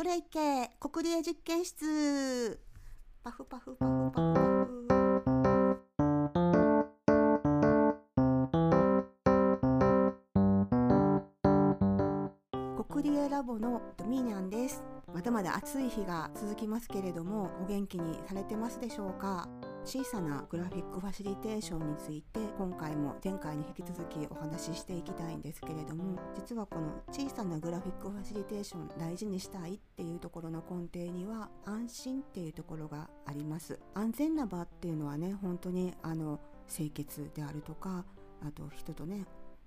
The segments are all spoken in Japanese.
それいけ国立実験室。パフパフパフパフ。パフ国立ラボのミーニャンです。まだまだ暑い日が続きますけれどもお元気にされてますでしょうか？小さなグラフィックファシリテーションについて今回も前回に引き続きお話ししていきたいんですけれども実はこの小さなグラフィックファシリテーション大事にしたいっていうところの根底には安心っていうところがあります。安全な場っていうのはね本当にあの清潔であるとかあと人とね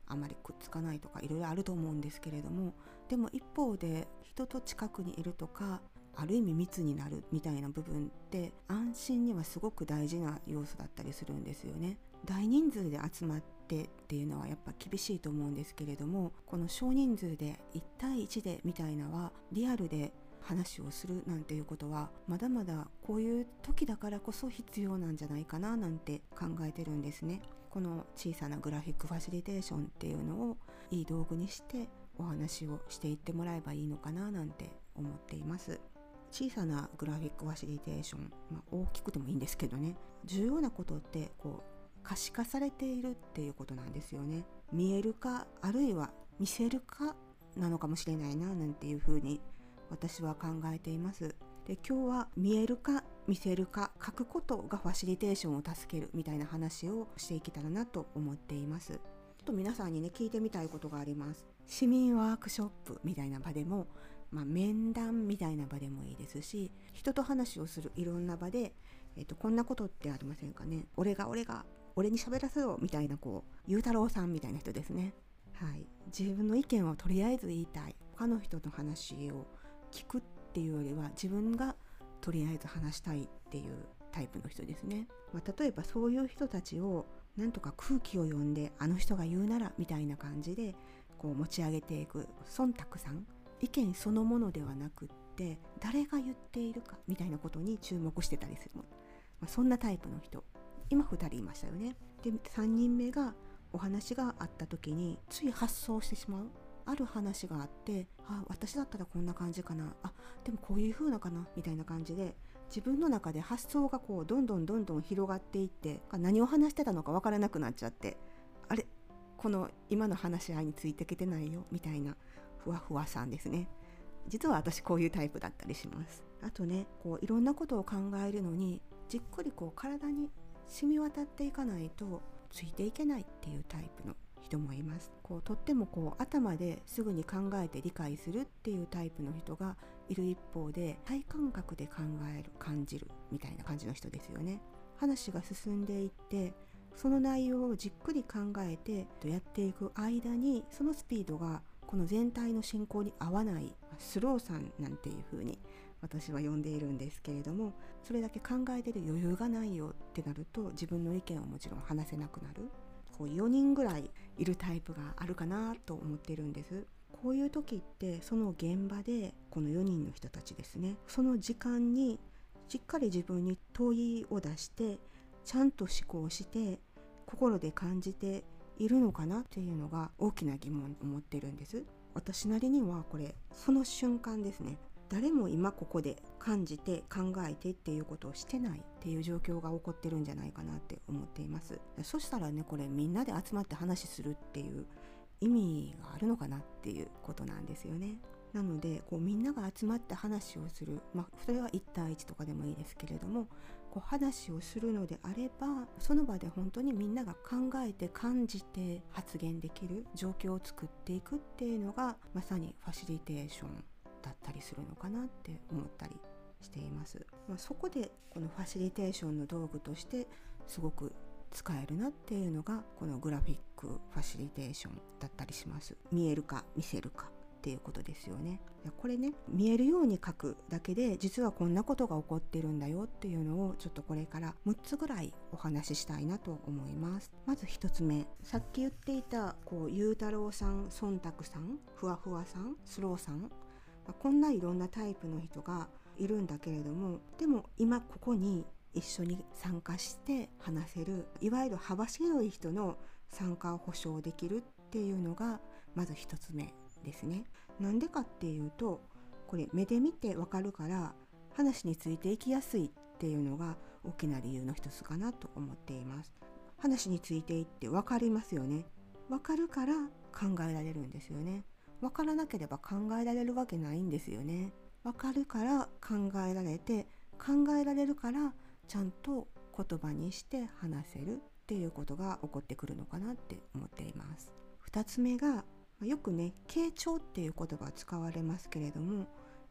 あまりくっつかないとかいろいろあると思うんですけれどもでも一方で人と近くにいるとかある意味密になるみたいな部分って安心にはすごく大事な要素だったりするんですよね。大人数で集まってっていうのはやっぱ厳しいと思うんですけれどもこの少人数で1対1でみたいなはリアルで話をするなんていうことはまだまだこういう時だからこそ必要なんじゃないかななんて考えてるんですね。この小さなグラフィックファシリテーションっていうのをいい道具にしてお話をしていってもらえばいいのかななんて思っています小さなグラフィックファシリテーション、まあ、大きくてもいいんですけどね。重要なことってこう可視化されているっていうことなんですよね。見えるかあるいは見せるかなのかもしれないななんていうふうに私は考えています。で今日は見えるか見せるか書くことがファシリテーションを助けるみたいな話をしていけたらなと思っています。ちょっと皆さんにね聞いてみたいことがあります。市民ワークショップみたいな場でも、まあ、面談みたいな場でもいいですし人と話をするいろんな場で、えっと、こんなことってありませんかね。俺が俺が俺に喋らせろみたいなこうゆうたろうさんみたいな人ですね。はい。自分の意見をとりあえず言いたい。他の人の話を聞くっていうよりは自分がとりあえず話したいっていうタイプの人ですね、まあ、例えばそういう人たちをなんとか空気を読んであの人が言うならみたいな感じでこう持ち上げていく忖度さん。意見そのものではなくって誰が言っているかみたいなことに注目してたりする、まあ、そんなタイプの人。今2人いましたよね。で3人目がお話があった時につい発想してしまう。ある話があってあ私だったらこんな感じかな。あでもこういう風なかな。みたいな感じで自分の中で発想がこうどんどんどんどん広がっていって何を話してたのか分からなくなっちゃってあれこの今の話し合いについてきてないよ。みたいなふわふわさんですね。実は私こういうタイプだったりします。あとねこういろんなことを考えるのにじっくりこう体に染み渡っていかないとついていけないっていうタイプの人もいます。こうとってもこう頭ですぐに考えて理解するっていうタイプの人がいる一方で体感覚で考える感じるみたいな感じの人ですよね。話が進んでいってその内容をじっくり考えてやっていく間にそのスピードがこの全体の進行に合わないスローさんなんていう風に私は呼んでいるんですけれどもそれだけ考えてる余裕がないよってなると自分の意見をもちろん話せなくなる。こう4人ぐらいいるタイプがあるかなと思ってるんです。こういう時ってその現場でこの4人の人たちですね。その時間にしっかり自分に問いを出してちゃんと思考して心で感じているのかなっていうのが大きな疑問を持ってるんです。私なりにはこれその瞬間ですね。誰も今ここで感じて考えてっていうことをしてないっていう状況が起こってるんじゃないかなって思っています。そしたらねこれみんなで集まって話するっていう意味があるのかなっていうことなんですよね。なのでこうみんなが集まって話をする、まあ、それは1対1とかでもいいですけれどもこう話をするのであればその場で本当にみんなが考えて感じて発言できる状況を作っていくっていうのがまさにファシリテーションだったりするのかなって思ったりしています。まあ、そこでこのファシリテーションの道具としてすごく使えるなっていうのがこのグラフィックファシリテーションだったりします。見えるか見せるかっていうことですよね。これね見えるように書くだけで実はこんなことが起こってるんだよっていうのをちょっとこれから6つぐらいお話ししたいなと思います。まず1つ目さっき言っていたこうゆうたろうさん忖度さんふわふわさんスローさんこんないろんなタイプの人がいるんだけれどもでも今ここに一緒に参加して話せるいわゆる幅広い人の参加を保証できるっていうのがまず1つ目ですね。なんでかっていうとこれ目で見てわかるから話についていきやすいっていうのが大きな理由の一つかなと思っています。話についていって分かりますよね。分かるから考えられるんですよね。分からなければ考えられるわけないんですよね。分かるから考えられて考えられるからちゃんと言葉にして話せるっていうことが起こってくるのかなって思っています。2つ目がよくね傾聴っていう言葉使われますけれども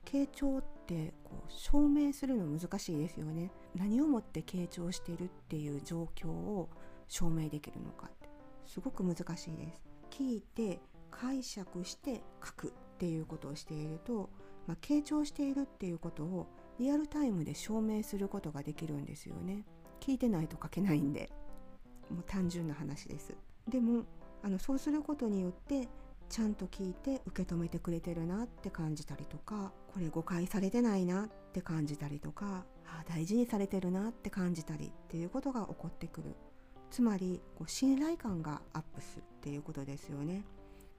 傾聴ってこう証明するの難しいですよね。何をもって傾聴しているっていう状況を証明できるのかって。すごく難しいです。聞いて解釈して書くっていうことをしていると、まあ、傾聴しているっていうことをリアルタイムで証明することができるんですよね。聞いてないと書けないんで。もう単純な話です。でもあのそうすることによってちゃんと聞いて受け止めてくれてるなって感じたりとかこれ誤解されてないなって感じたりとかあ大事にされてるなって感じたりっていうことが起こってくる。つまりこう信頼感がアップするっていうことですよね。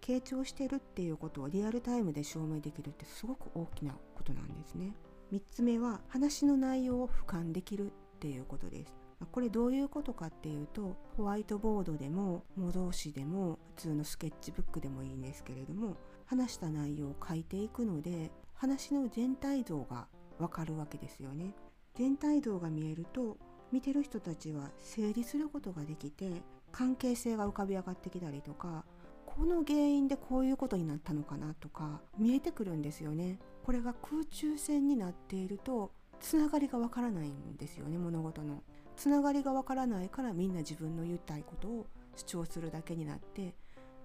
傾聴してるっていうことをリアルタイムで証明できるってすごく大きなことなんですね。3つ目は話の内容を俯瞰できるっていうことです。これどういうことかっていうとホワイトボードでも模造紙でも普通のスケッチブックでもいいんですけれども話した内容を書いていくので話の全体像がわかるわけですよね。全体像が見えると見てる人たちは整理することができて関係性が浮かび上がってきたりとかこの原因でこういうことになったのかなとか見えてくるんですよね。これが空中戦になっているとつながりがわからないんですよね物事の。つながりがわからないからみんな自分の言いたいことを主張するだけになって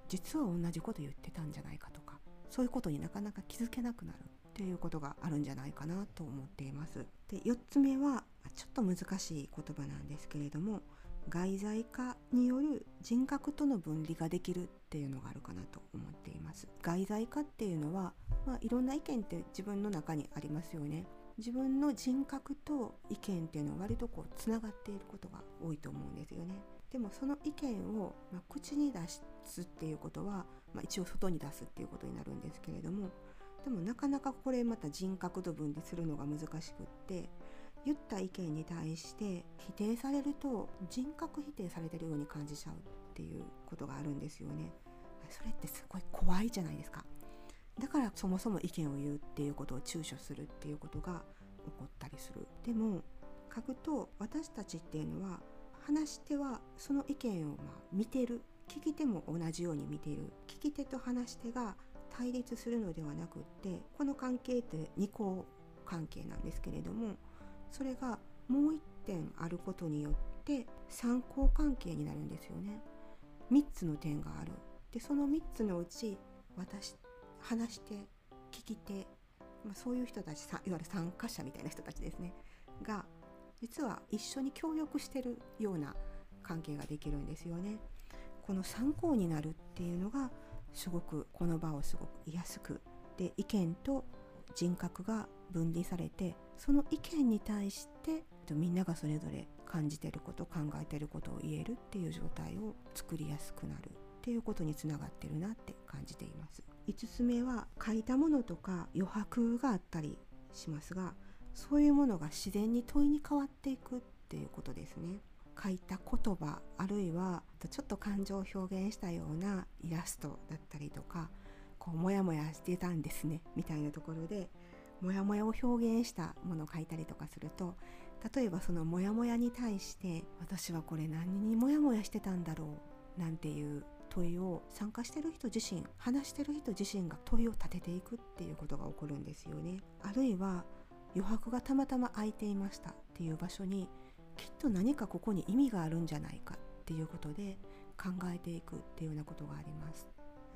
実は同じこと言ってたんじゃないかとかそういうことになかなか気づけなくなるっていうことがあるんじゃないかなと思っています。で4つ目はちょっと難しい言葉なんですけれども外在化による人格との分離ができるっていうのがあるかなと思っています。外在化っていうのは、まあ、いろんな意見って自分の中にありますよね。自分の人格と意見っていうのは割とこうつながっていることが多いと思うんですよね。でもその意見を、まあ、口に出すっていうことは、まあ、一応外に出すっていうことになるんですけれどもでもなかなかこれまた人格と分離するのが難しくって言った意見に対して否定されると人格否定されてるように感じちゃうっていうことがあるんですよね。それってすごい怖いじゃないですか。だからそもそも意見を言うっていうことを躊躇するっていうことが起こったりするでも書くと私たちっていうのは話し手はその意見をま見てる聞き手も同じように見ている聞き手と話し手が対立するのではなくってこの関係って二項関係なんですけれどもそれがもう一点あることによって三項関係になるんですよね。3つの点がある。でその3つのうち私話して聞き手、まあ、そういう人たちいわゆる参加者みたいな人たちですね。が実は一緒に協力してるような関係ができるんですよね。この参考になるっていうのがすごくこの場をすごく居やすくで意見と人格が分離されてその意見に対してみんながそれぞれ感じてること考えてることを言えるっていう状態を作りやすくなるっていうことにつながってるなって感じています。5つ目は書いたものとか余白があったりしますがそういうものが自然に問いに変わっていくっていうことですね。書いた言葉あるいはちょっと感情を表現したようなイラストだったりとかこうモヤモヤしてたんですねみたいなところでモヤモヤを表現したものを書いたりとかすると例えばそのモヤモヤに対して私はこれ何にモヤモヤしてたんだろうなんていう問いを参加してる人自身話してる人自身が問いを立てていくっていうことが起こるんですよねあるいは余白がたまたま空いていましたっていう場所にきっと何かここに意味があるんじゃないかっていうことで考えていくっていうようなことがあります。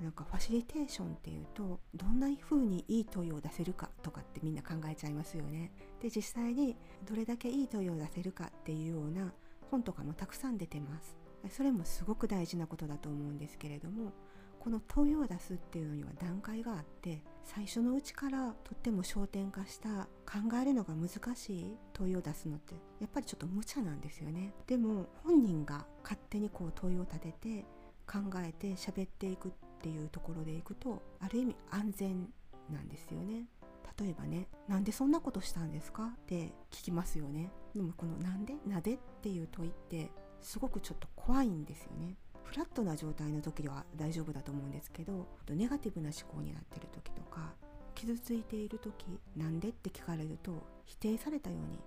なんかファシリテーションっていうとどんな風にいい問いを出せるかとかってみんな考えちゃいますよね。で実際にどれだけいい問いを出せるかっていうような本とかもたくさん出てます。それもすごく大事なことだと思うんですけれどもこの問いを出すっていうのには段階があって最初のうちからとっても焦点化した考えるのが難しい問いを出すのってやっぱりちょっと無茶なんですよねでも本人が勝手にこう問いを立てて考えて喋っていくっていうところでいくとある意味安全なんですよね例えばね「なんでそんなことしたんですか?」って聞きますよねでもこの「なんで?」「なで?」っていう問いってすごくちょっと怖いんですよねフラットな状態の時では大丈夫だと思うんですけどネガティブな思考になってる時とか傷ついている時「なんで?」って聞かれると否定されたように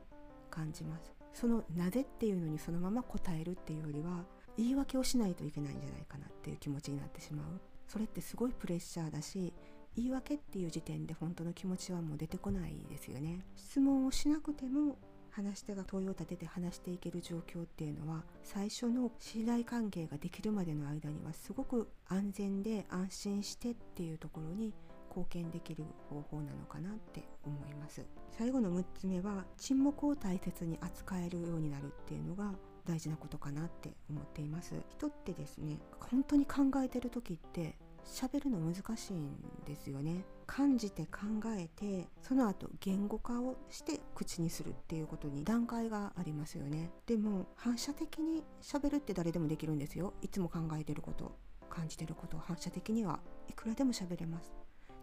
感じますその「なぜ?」っていうのにそのまま答えるっていうよりは言い訳をしないといけないんじゃないかなっていう気持ちになってしまうそれってすごいプレッシャーだし言い訳っていう時点で本当の気持ちはもう出てこないですよね質問をしなくても話し手が問いを立てて話していける状況っていうのは最初の信頼関係ができるまでの間にはすごく安全で安心してっていうところに貢献できる方法なのかなって思います。最後の6つ目は沈黙を大切に扱えるようになるっていうのが大事なことかなって思っています。人ってですね本当に考えてる時って喋るの難しいんですよね。感じて考えてその後言語化をして口にするっていうことに段階がありますよね。でも反射的に喋るって誰でもできるんですよ。いつも考えてること感じてること。を反射的にはいくらでも喋れます。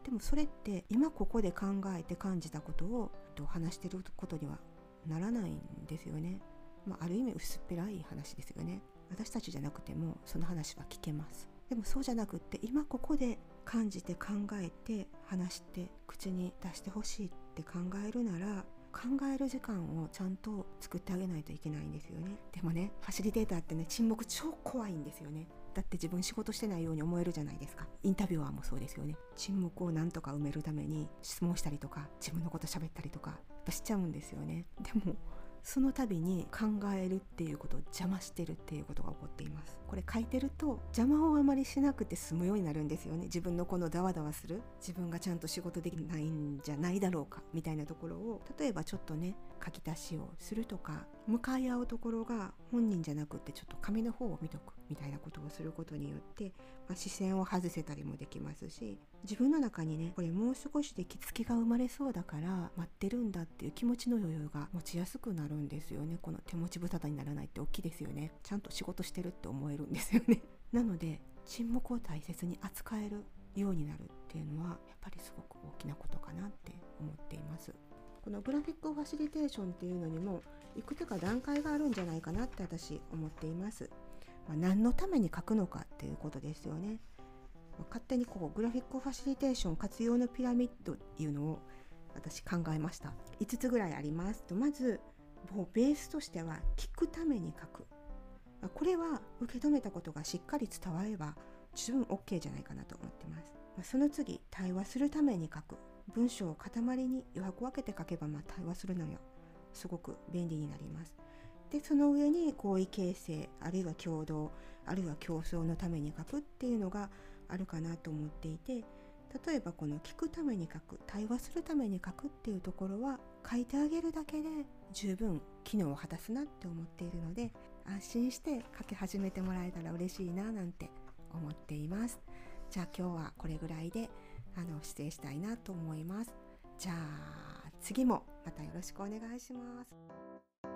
でもそれって今ここで考えて感じたことを話してることにはならないんですよね、まあ、ある意味薄っぺらい話ですよね。私たちじゃなくてもその話は聞けます。でもそうじゃなくって今ここで感じて考えて話して口に出してほしいって考えるなら考える時間をちゃんと作ってあげないといけないんですよね。でもねファシリテーターってね沈黙超怖いんですよね。だって自分仕事してないように思えるじゃないですか。インタビュアーもそうですよね。沈黙をなんとか埋めるために質問したりとか自分のこと喋ったりとかしちゃうんですよね。でもその度に考えるっていうことを邪魔してるっていうことが起こっています。これ書いてると邪魔をあまりしなくて済むようになるんですよね。自分のこのダワダワする。自分がちゃんと仕事できないんじゃないだろうか。みたいなところを例えばちょっとね書き足しをするとか向かい合うところが本人じゃなくってちょっと紙の方を見とくみたいなことをすることによって、まあ、視線を外せたりもできますし自分の中にねこれもう少しで気付きが生まれそうだから待ってるんだっていう気持ちの余裕が持ちやすくなるんですよね。この手持ち無沙汰にならないって大きいですよね。ちゃんと仕事してるって思えるんですよね。なので沈黙を大切に扱えるようになるっていうのはやっぱりすごく大きなことかなって思っています。このグラフィックファシリテーションっていうのにもいくつか段階があるんじゃないかなって私思っています、まあ、何のために書くのかっていうことですよね、まあ、勝手にこうグラフィックファシリテーション活用のピラミッドっていうのを私考えました。5つぐらいあります。とまずもうベースとしては聞くために書く。まこれは受け止めたことがしっかり伝われば十分 OK じゃないかなと思ってます。まその次対話するために書く。文章を塊に余白分けて書けばまあ対話するのよ。すごく便利になります。でその上に合意形成あるいは共同あるいは競争のために書くっていうのがあるかなと思っていて例えばこの聞くために書く対話するために書くっていうところは書いてあげるだけで十分機能を果たすなって思っているので安心して書き始めてもらえたら嬉しいななんて思っています。じゃあ今日はこれぐらいであの出演したいなと思います。じゃあ次もまたよろしくお願いします。